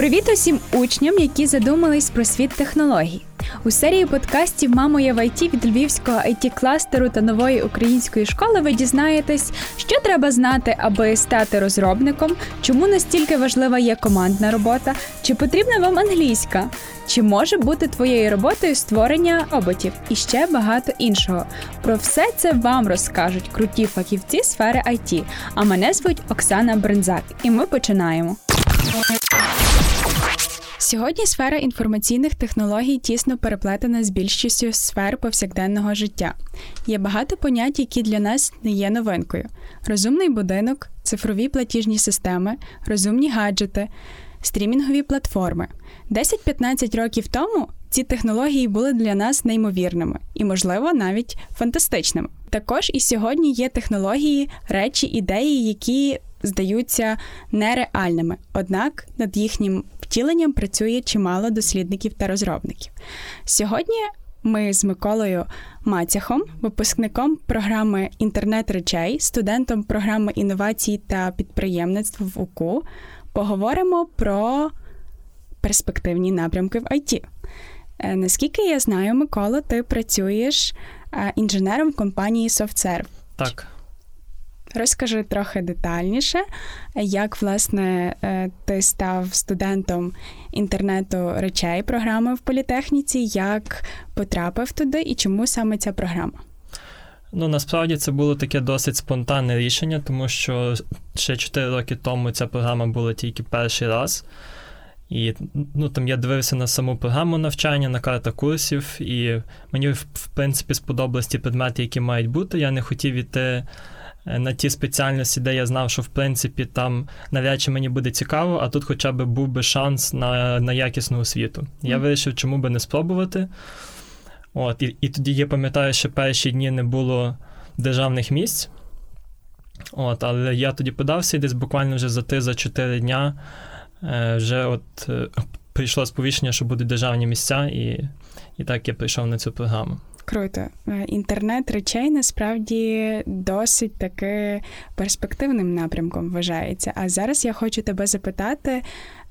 Привіт усім учням, які задумались про світ технологій. У серії подкастів Мамо я в ІТ від львівського it кластеру та нової української школи ви дізнаєтесь, що треба знати, аби стати розробником, чому настільки важлива є командна робота, чи потрібна вам англійська, чи може бути твоєю роботою створення роботів і ще багато іншого. Про все це вам розкажуть круті фахівці сфери IT. А мене звуть Оксана Брензак, і ми починаємо. Сьогодні сфера інформаційних технологій тісно переплетена з більшістю сфер повсякденного життя. Є багато понять, які для нас не є новинкою: розумний будинок, цифрові платіжні системи, розумні гаджети, стрімінгові платформи. 10-15 років тому ці технології були для нас неймовірними і, можливо, навіть фантастичними. Також і сьогодні є технології, речі, ідеї, які здаються нереальними, однак над їхнім втіленням працює чимало дослідників та розробників. Сьогодні ми з Миколою Мацяхом, випускником програми інтернет речей, студентом програми інновацій та підприємництва в УКУ, поговоримо про перспективні напрямки в ІТ. Е, наскільки я знаю, Микола, ти працюєш е, інженером в компанії SoftServe. Так. Розкажи трохи детальніше, як власне е, ти став студентом інтернету речей програми в політехніці, як потрапив туди і чому саме ця програма? Ну насправді це було таке досить спонтанне рішення, тому що ще 4 роки тому ця програма була тільки перший раз. І ну, там я дивився на саму програму навчання, на карта курсів, і мені, в принципі, сподобались ті предмети, які мають бути. Я не хотів іти на ті спеціальності, де я знав, що в принципі там навряд чи мені буде цікаво, а тут хоча б був би шанс на на якісну освіту. Я mm. вирішив, чому би не спробувати. От, І і тоді я пам'ятаю, що перші дні не було державних місць. От, Але я тоді подався і десь буквально вже за 3-4 дня е, вже от е, прийшло сповіщення, що будуть державні місця, і, і так я прийшов на цю програму. Круто. Е, інтернет речей насправді досить таки перспективним напрямком вважається. А зараз я хочу тебе запитати,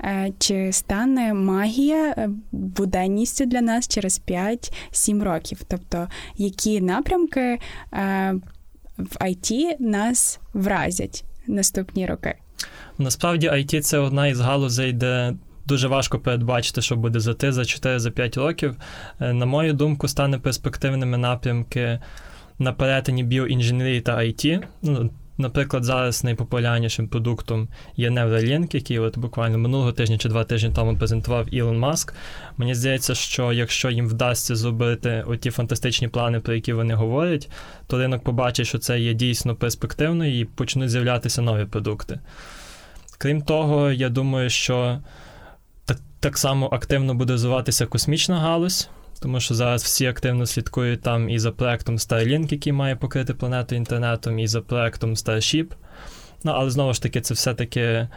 е, чи стане магія е, буденністю для нас через 5-7 років? Тобто, які напрямки в IT нас вразять наступні роки? Насправді, IT – це одна із галузей, де дуже важко передбачити, що буде за 3, за 4, за 5 років. Е, на мою думку, стане перспективними напрямки на перетині біоінженерії та IT. Ну, Наприклад, зараз найпопулярнішим продуктом є Neuralink, який от буквально минулого тижня чи два тижні тому презентував Ілон Маск. Мені здається, що якщо їм вдасться зробити оті фантастичні плани, про які вони говорять, то ринок побачить, що це є дійсно перспективно і почнуть з'являтися нові продукти. Крім того, я думаю, що так само активно буде розвиватися космічна галузь, тому що зараз всі активно слідкують там і за проектом Starlink, який має покрити планету інтернетом, і за проектом Starship. Ну, але знову ж таки, це все-таки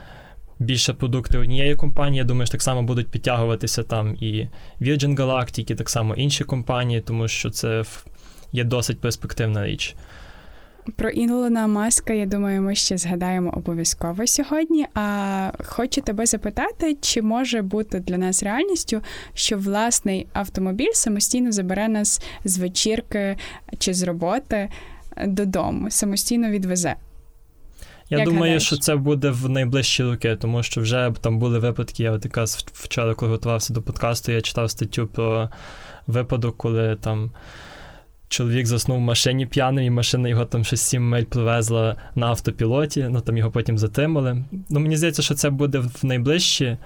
більше продукти однієї компанії. Я думаю, що так само будуть підтягуватися там і Virgin Galactic, і так само інші компанії, тому що це є досить перспективна річ. Про Ілона Маска, я думаю, ми ще згадаємо обов'язково сьогодні. А хочу тебе запитати, чи може бути для нас реальністю, що власний автомобіль самостійно забере нас з вечірки чи з роботи додому, самостійно відвезе? Я Як думаю, гадаєш? що це буде в найближчі роки, тому що вже там були випадки. Я от якраз вчора, коли готувався до подкасту, я читав статтю про випадок, коли там чоловік заснув в машині п'яний, і машина його там ще сім миль привезла на автопілоті, ну там його потім затримали. Ну, Мені здається, що це буде в найближче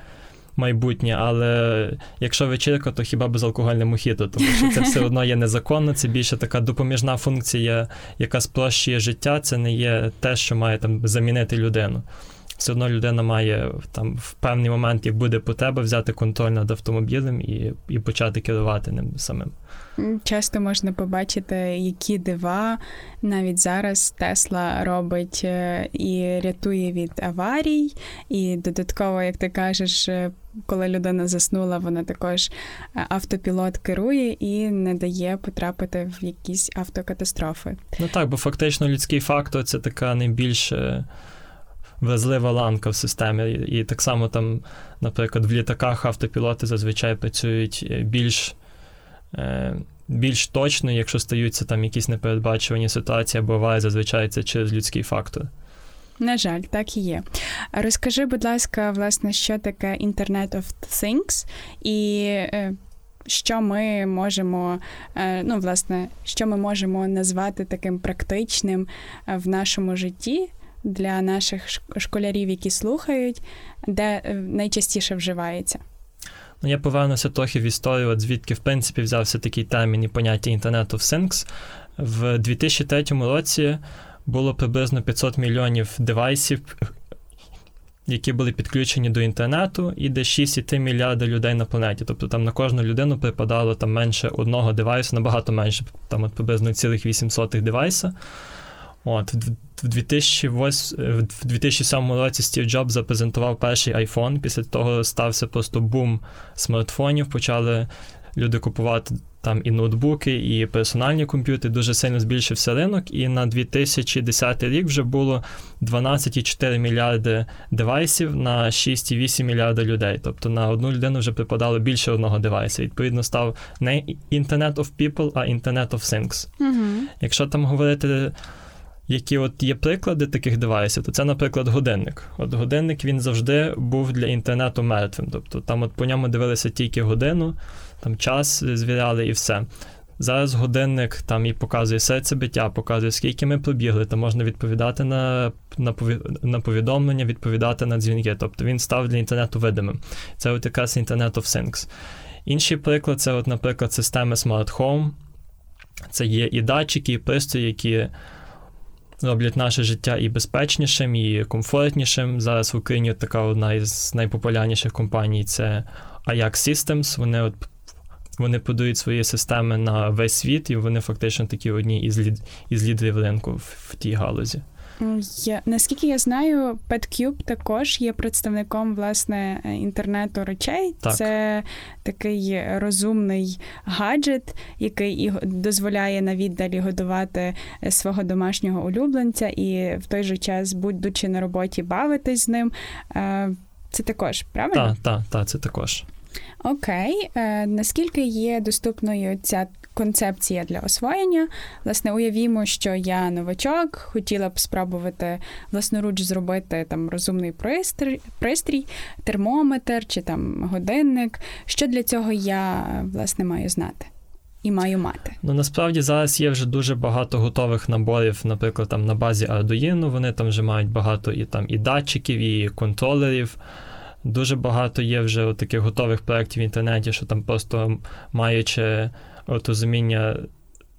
майбутнє, але якщо вечірка, то хіба безалкогольне мохіто, тому що це все одно є незаконно, це більше така допоміжна функція, яка спрощує життя, це не є те, що має там замінити людину. Все одно людина має там в певний момент, як буде потреба, взяти контроль над автомобілем і і почати керувати ним самим. Часто можна побачити, які дива навіть зараз Тесла робить е, і рятує від аварій, і додатково, як ти кажеш, е, коли людина заснула, вона також е, автопілот керує і не дає потрапити в якісь автокатастрофи. Ну так, бо фактично людський фактор це така найбільш вразлива ланка в системі. І так само там, наприклад, в літаках автопілоти зазвичай працюють більш. Е, більш точно, якщо стаються там якісь непередбачувані ситуації, буває зазвичай це через людський фактор. На жаль, так і є. Розкажи, будь ласка, власне, що таке Internet of Things і е, що ми можемо, е, ну, власне, що ми можемо назвати таким практичним в нашому житті для наших школярів, які слухають, де найчастіше вживається. Ну, я повернуся трохи в історію, от звідки, в принципі, взявся такий термін і поняття Internet of Things. В 2003 році було приблизно 500 мільйонів девайсів, які були підключені до інтернету, і де 6,3 мільярда людей на планеті. Тобто там на кожну людину припадало там менше одного девайсу, набагато менше, там от приблизно цілих 800 девайса. От, в 2008, в 2007 році Стів Джобс запрезентував перший iPhone. Після того стався просто бум смартфонів. Почали люди купувати там і ноутбуки, і персональні комп'ютери. Дуже сильно збільшився ринок. І на 2010 рік вже було 12,4 мільярди девайсів на 6,8 мільярда людей. Тобто на одну людину вже припадало більше одного девайса. Відповідно, став не Internet of People, а Internet of Things. Угу. Якщо там говорити які от є приклади таких девайсів, то це, наприклад, годинник. От годинник він завжди був для інтернету мертвим. Тобто там от по ньому дивилися тільки годину, там час звіряли і все. Зараз годинник там і показує серцебиття, показує, скільки ми пробігли, там можна відповідати на на, на повідомлення, відповідати на дзвінки. Тобто він став для інтернету видимим. Це от якраз Internet of Things. Інший приклад це, от, наприклад, системи Smart Home. Це є і датчики, і пристрої, які роблять наше життя і безпечнішим, і комфортнішим. Зараз в Україні така одна із найпопулярніших компаній це Ajax Systems. Вони от вони подають свої системи на весь світ, і вони фактично такі одні із лід, із лідерів ринку в, в тій галузі. Я, Наскільки я знаю, PetCube також є представником власне інтернету речей. Так. Це такий розумний гаджет, який дозволяє на віддалі годувати свого домашнього улюбленця, і в той же час, будучи на роботі, бавитись з ним. Це також правильно? Так, так, так, це також. Окей, е, наскільки є доступною ця концепція для освоєння? Власне, уявімо, що я новачок, хотіла б спробувати власноруч зробити там розумний пристрій, пристрій, термометр чи там годинник. Що для цього я власне маю знати? І маю мати. Ну насправді зараз є вже дуже багато готових наборів, наприклад, там на базі Arduino, Вони там вже мають багато і там і датчиків, і контролерів. Дуже багато є вже таких готових проєктів в інтернеті, що там просто маючи от розуміння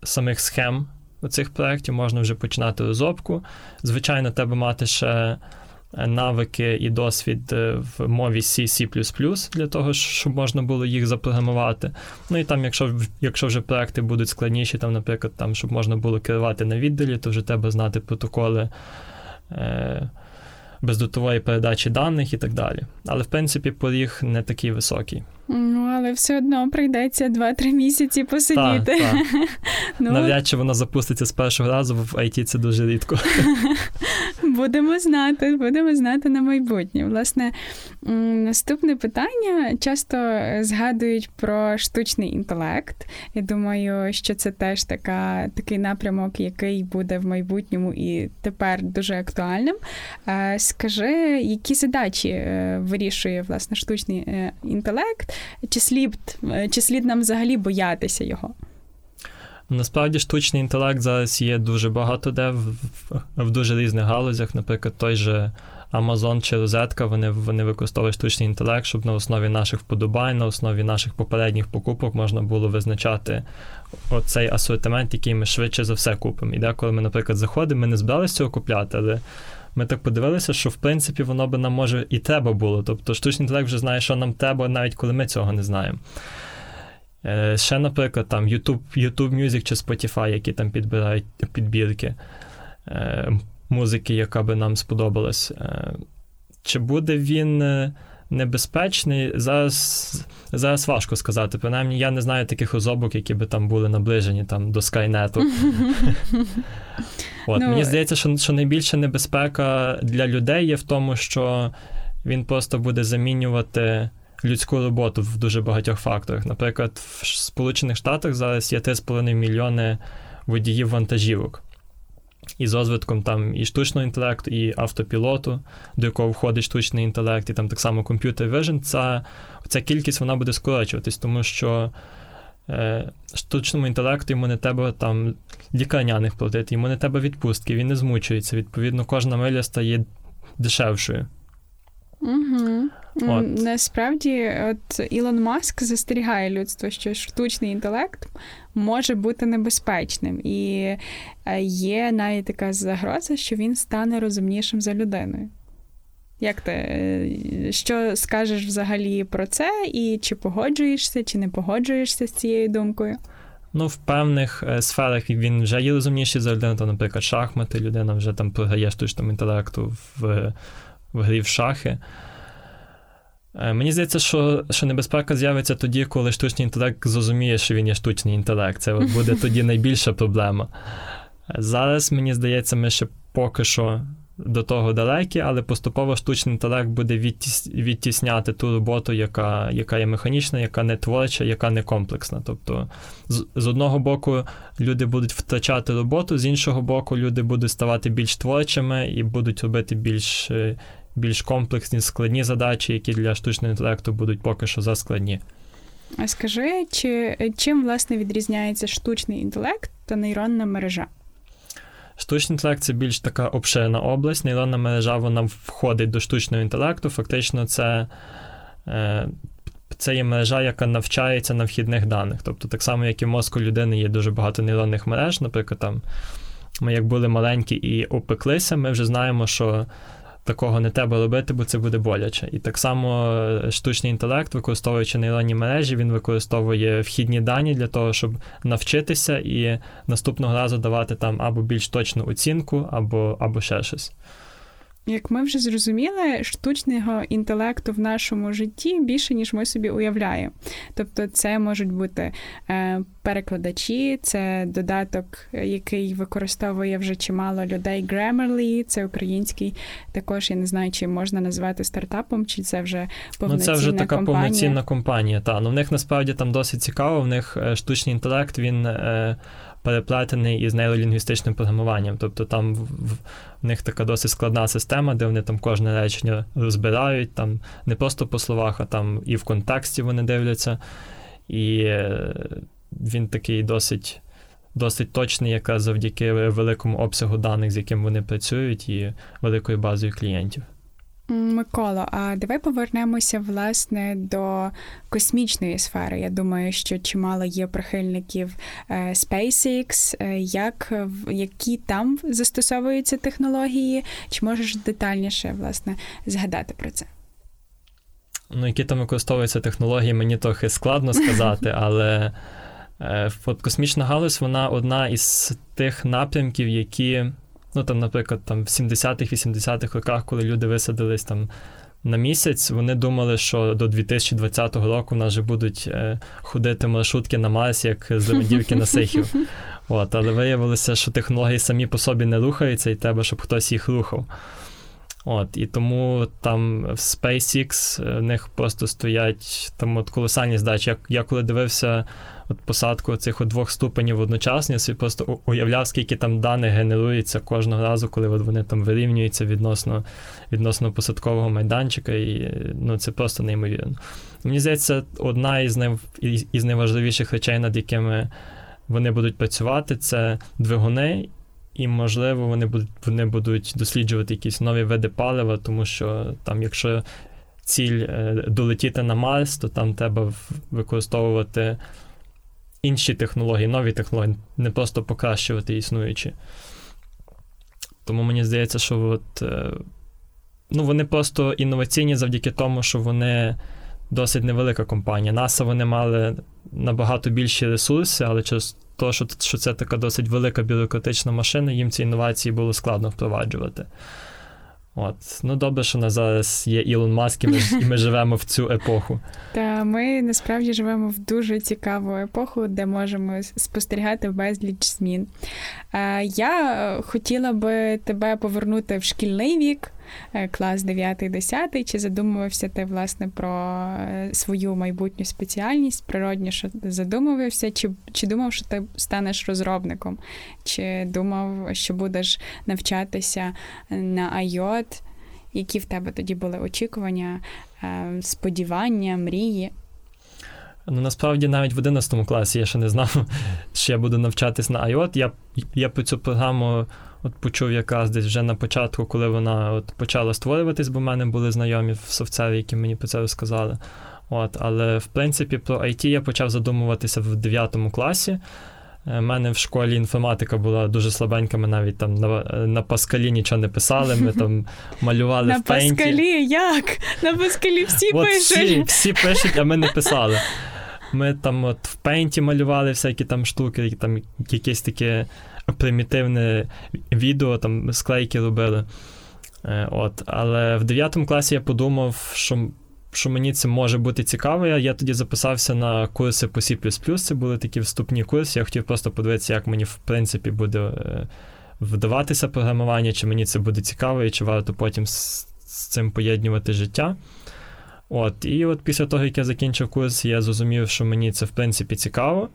самих схем цих проєктів, можна вже починати розробку. Звичайно, треба мати ще навики і досвід е, в мові C, C++ для того, щоб можна було їх запрограмувати. Ну і там, якщо якщо вже проекти будуть складніші, там, наприклад, там, щоб можна було керувати на віддалі, то вже треба знати протоколи. Е- бездотової передачі даних і так далі. Але в принципі поріг не такий високий. Ну, але все одно прийдеться 2-3 місяці посидіти. Так, так. ну, Навряд чи вона запуститься з першого разу, в IT це дуже рідко. Будемо знати, будемо знати на майбутнє. Власне, наступне питання часто згадують про штучний інтелект. Я думаю, що це теж така, такий напрямок, який буде в майбутньому і тепер дуже актуальним. Скажи, які задачі е, вирішує власне штучний е, інтелект? Чи слід, е, чи слід нам взагалі боятися його? Насправді штучний інтелект зараз є дуже багато де в, в, в дуже різних галузях. Наприклад, той же Amazon чи розетка, вони вони використовують штучний інтелект, щоб на основі наших вподобань, на основі наших попередніх покупок можна було визначати оцей асортимент, який ми швидше за все купимо. І деколи ми, наприклад, заходимо, ми не збиралися цього купляти, але ми так подивилися, що в принципі воно би нам може і треба було. Тобто штучний інтелект вже знає, що нам треба, навіть коли ми цього не знаємо. Е, ще, наприклад, там YouTube YouTube Music чи Spotify, які там підбирають підбірки е, музики, яка би нам сподобалась. Е, чи буде він небезпечний? Зараз зараз важко сказати. Принаймні, я не знаю таких розробок, які би там були наближені там, до Скайнету. От, ну, Мені здається, що, що найбільша небезпека для людей є в тому, що він просто буде замінювати. Людську роботу в дуже багатьох факторах. Наприклад, в Сполучених Штатах зараз є 3,5 мільйони водіїв вантажівок і з розвитком там і штучного інтелекту, і автопілоту, до якого входить штучний інтелект, і там так само комп'ютер Vision, ця, ця кількість вона буде скорочуватись, тому що е, штучному інтелекту йому не треба там лікарняних платити, йому не треба відпустки, він не змучується. Відповідно, кожна миля стає дешевшою. Угу. От. Насправді, от Ілон Маск застерігає людство, що штучний інтелект може бути небезпечним, і е, є навіть така загроза, що він стане розумнішим за людиною. Як ти е, що скажеш взагалі про це, і чи погоджуєшся, чи не погоджуєшся з цією думкою? Ну, в певних е, сферах він вже є розумніший за людину, то, наприклад, шахмати, людина вже там програє штучному інтелекту в, в грі в шахи. Е, мені здається, що що небезпека з'явиться тоді, коли штучний інтелект зрозуміє, що він є штучний інтелект. Це буде тоді найбільша проблема. Зараз, мені здається, ми ще поки що до того далекі, але поступово штучний інтелект буде відтісняти ту роботу, яка яка є механічна, яка не творча, яка не комплексна. Тобто, з, з одного боку, люди будуть втрачати роботу, з іншого боку, люди будуть ставати більш творчими і будуть робити більш е, більш комплексні, складні задачі, які для штучного інтелекту будуть поки що заскладні. А скажи, чи чим власне відрізняється штучний інтелект та нейронна мережа? Штучний інтелект це більш така обширна область. Нейронна мережа вона входить до штучного інтелекту. Фактично, це е, це є мережа, яка навчається на вхідних даних. Тобто, так само, як і в мозку людини є дуже багато нейронних мереж. Наприклад, там ми як були маленькі і опеклися, ми вже знаємо, що такого не треба робити, бо це буде боляче. І так само е, штучний інтелект, використовуючи нейронні мережі, він використовує вхідні дані для того, щоб навчитися і наступного разу давати там або більш точну оцінку, або, або ще щось. Як ми вже зрозуміли, штучного інтелекту в нашому житті більше, ніж ми собі уявляємо. Тобто, це можуть бути е, перекладачі, це додаток, який використовує вже чимало людей. Grammarly, це український. Також я не знаю, чи можна назвати стартапом, чи це вже повноцінна Ну, Це вже така компанія. повноцінна компанія. Та ну в них насправді там досить цікаво. В них е, штучний інтелект він. Переплетений із нейролінгвістичним програмуванням. Тобто там в, в них така досить складна система, де вони там кожне речення розбирають, там не просто по словах, а там і в контексті вони дивляться. І е, він такий досить. Досить точний, якраз завдяки великому обсягу даних, з яким вони працюють, і великою базою клієнтів. Миколо, а давай повернемося власне до космічної сфери. Я думаю, що чимало є прихильників е, SpaceX, е, як які там застосовуються технології, чи можеш детальніше власне згадати про це? Ну, які там використовуються технології, мені трохи складно сказати, але е, космічна галузь вона одна із тих напрямків, які Ну там, наприклад, там в 70-х, 80-х роках, коли люди висадились там на місяць, вони думали, що до 2020 року в нас вже будуть е, ходити маршрутки на Марс, як з на Сихів. От, Але виявилося, що технології самі по собі не рухаються, і треба, щоб хтось їх рухав. От, І тому там в SpaceX е, в них просто стоять там от колосальні здачі. Я, я коли дивився от посадку цих от двох ступенів одночасно, я просто уявляв, скільки там даних генерується кожного разу, коли от вони там вирівнюються відносно відносно посадкового майданчика, і ну, це просто неймовірно. Мені здається, одна із, най, із найважливіших речей, над якими вони будуть працювати, це двигуни. І, можливо, вони будуть вони будуть досліджувати якісь нові види палива, тому що там, якщо ціль е, долетіти на Марс, то там треба використовувати інші технології, нові технології, не просто покращувати існуючі. Тому мені здається, що от, е, ну, вони просто інноваційні завдяки тому, що вони досить невелика компанія. НАСА вони мали набагато більші ресурси, але через те, що, що це така досить велика бюрократична машина, їм ці інновації було складно впроваджувати. От. Ну, добре, що на зараз є Ілон Маск, і ми, і ми живемо в цю епоху. Та ми насправді живемо в дуже цікаву епоху, де можемо спостерігати безліч змін. Я хотіла би тебе повернути в шкільний вік, е, клас 9-10. Чи задумувався ти власне про е, свою майбутню спеціальність? Природні, що задумувався, чи, чи думав, що ти станеш розробником? Чи думав, що будеш навчатися на IOT? Які в тебе тоді були очікування, е, сподівання, мрії? Ну, насправді, навіть в 11 класі я ще не знав, що я буду навчатись на IOT. Я я по цю програму от почув якраз десь вже на початку, коли вона от почала створюватись, бо в мене були знайомі в софтсері, які мені про це розказали. От, Але в принципі про IT я почав задумуватися в 9 класі. У е, мене в школі інформатика була дуже слабенька, ми навіть там на на Паскалі нічого не писали, ми там малювали в пейнті. На Паскалі як? На Паскалі всі От пишуть. Всі, всі пишуть, а ми не писали. Ми там от в пейнті малювали всякі там штуки, там якесь таке примітивне відео, там склейки робили. Е, от. Але в 9 класі я подумав, що що мені це може бути цікаво. Я тоді записався на курси по C. Це були такі вступні курси. Я хотів просто подивитися, як мені, в принципі, буде е, вдаватися програмування, чи мені це буде цікаво, і чи варто потім з, з цим поєднувати життя. От, І от після того, як я закінчив курс, я зрозумів, що мені це в принципі цікаво.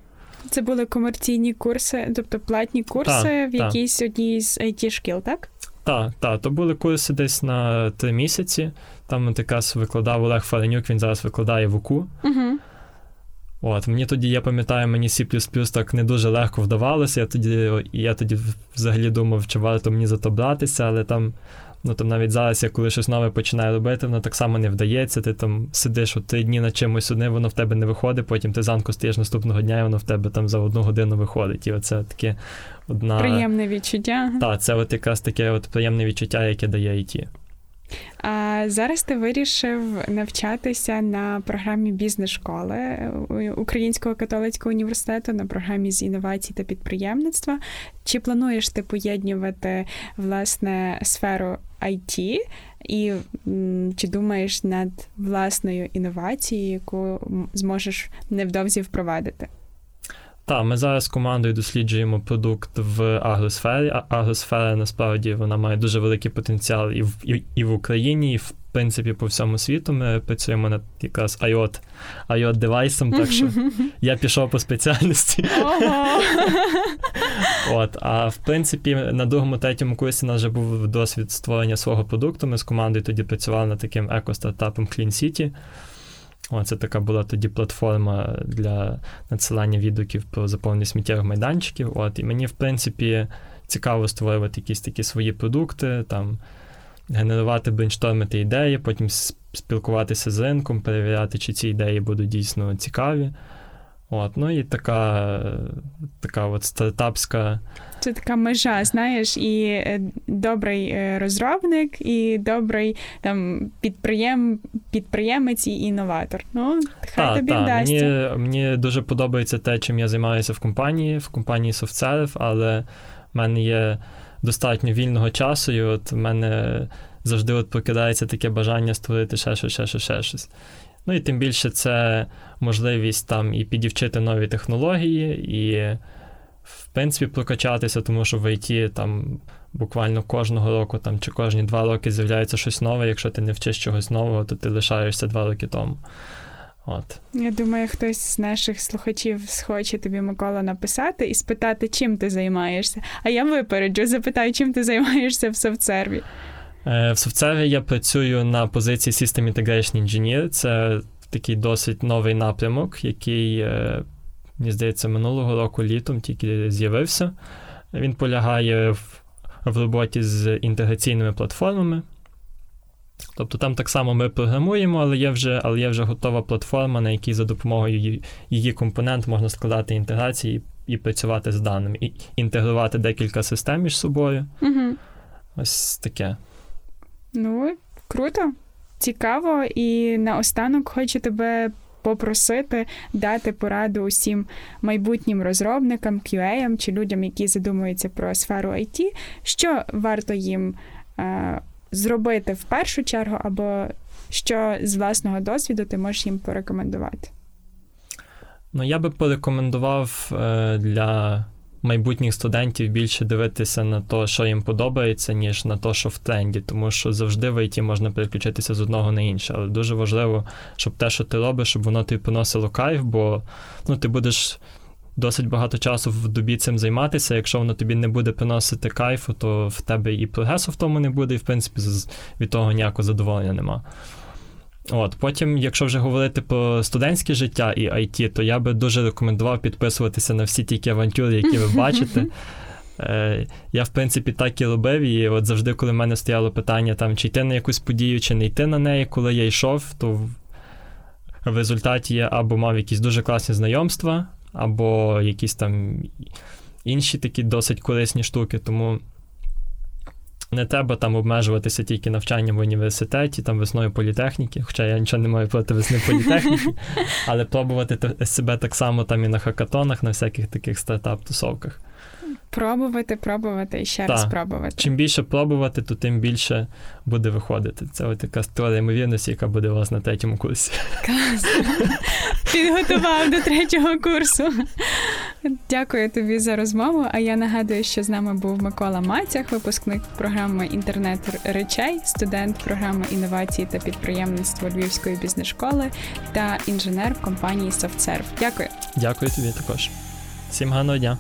Це були комерційні курси, тобто платні курси та, в якійсь одній з it шкіл, так? Так, так. То були курси десь на три місяці. Там якраз викладав Олег Фаренюк, він зараз викладає в УКУ. Угу. От, Мені тоді, я пам'ятаю, мені C так не дуже легко вдавалося. Я тоді я тоді взагалі думав, чи варто мені за то братися, але там Ну там навіть зараз, я коли щось нове починаю робити, воно так само не вдається. Ти там сидиш от три дні на чимось одне, воно в тебе не виходить, потім ти зранку стаєш наступного дня, і воно в тебе там за одну годину виходить. І оце таке одна. Приємне відчуття. Так, це от якраз таке от приємне відчуття, яке дає IT. А зараз ти вирішив навчатися на програмі бізнес-школи Українського католицького університету на програмі з інновацій та підприємництва. Чи плануєш ти поєднувати власне сферу IT і чи думаєш над власною інновацією, яку зможеш невдовзі впровадити? Так, ми зараз командою досліджуємо продукт в агросфері. Агросфера насправді вона має дуже великий потенціал і в і, і в Україні, і в принципі по всьому світу. Ми працюємо над якраз IOT, IOT девайсом, так що я пішов по спеціальності. От, А в принципі, на другому, третьому курсі у нас вже був досвід створення свого продукту. Ми з командою тоді працювали над таким еко-стартапом Clean City. Це така була тоді платформа для надсилання відгуків про заповнення сміттєвих майданчиків. От, І мені, в принципі, цікаво створювати якісь такі свої продукти, там, генерувати, брейнштормити ідеї, потім спілкуватися з ринком, перевіряти, чи ці ідеї будуть дійсно цікаві. От, Ну і така така от стартапська. Це така межа, знаєш, і е, добрий е, розробник, і добрий там підприєм, підприємець і інноватор. Ну, хай та, тобі та. вдасться. Мені, мені дуже подобається те, чим я займаюся в компанії, в компанії SoftServe, але в мене є достатньо вільного часу, і от в мене завжди от прокидається таке бажання створити ще щось, ще щось, ще щось. Ну і тим більше це можливість там і підівчити нові технології, і, в принципі, прокачатися, тому що в ІТ там буквально кожного року там, чи кожні два роки з'являється щось нове. Якщо ти не вчиш чогось нового, то ти лишаєшся два роки тому. От. Я думаю, хтось з наших слухачів схоче тобі, Микола, написати і спитати, чим ти займаєшся. А я випереджу, запитаю, чим ти займаєшся в софтсерві. Е, в софтсерві я працюю на позиції System Integration Engineer. Це такий досить новий напрямок, який, е, мені здається, минулого року літом тільки з'явився. Він полягає в, в роботі з інтеграційними платформами. Тобто там так само ми програмуємо, але є вже але є вже готова платформа, на якій за допомогою її, її компонент можна складати інтеграції і, і працювати з даними, і інтегрувати декілька систем між собою. Угу. Ось таке. Ну, круто, цікаво, і наостанок хочу тебе попросити дати пораду усім майбутнім розробникам, QA чи людям, які задумуються про сферу IT, що варто їм е, зробити в першу чергу, або що з власного досвіду ти можеш їм порекомендувати? Ну, я би порекомендував е, для майбутніх студентів більше дивитися на те, що їм подобається, ніж на те, що в тренді, тому що завжди в ІТ можна переключитися з одного на інше. Але дуже важливо, щоб те, що ти робиш, щоб воно тобі приносило кайф, бо ну, ти будеш. Досить багато часу в добі цим займатися. Якщо воно тобі не буде приносити кайфу, то в тебе і прогресу в тому не буде, і в принципі від того ніякого задоволення нема. От, Потім, якщо вже говорити про студентське життя і IT, то я би дуже рекомендував підписуватися на всі ті авантюри, які ви бачите. Е, Я, в принципі, так і робив. І от завжди, коли в мене стояло питання, там, чи йти на якусь подію, чи не йти на неї, коли я йшов, то в результаті я або мав якісь дуже класні знайомства, або якісь там інші такі досить корисні штуки. Тому не треба там обмежуватися тільки навчанням в університеті, там весною політехніки, хоча я нічого не маю проти весни політехніки, але пробувати себе так само там і на хакатонах, на всяких таких стартап-тусовках. Пробувати, пробувати і ще так. раз пробувати. Чим більше пробувати, то тим більше буде виходити. Це ось така теорія ймовірності, яка буде у вас на третьому курсі. Класно. Підготував до третього курсу. Дякую тобі за розмову. А я нагадую, що з нами був Микола Мацях, випускник програми інтернет речей, студент програми інновації та підприємництва Львівської бізнес-школи та інженер компанії SoftServe. Дякую. Дякую тобі також. Всім гарного дня.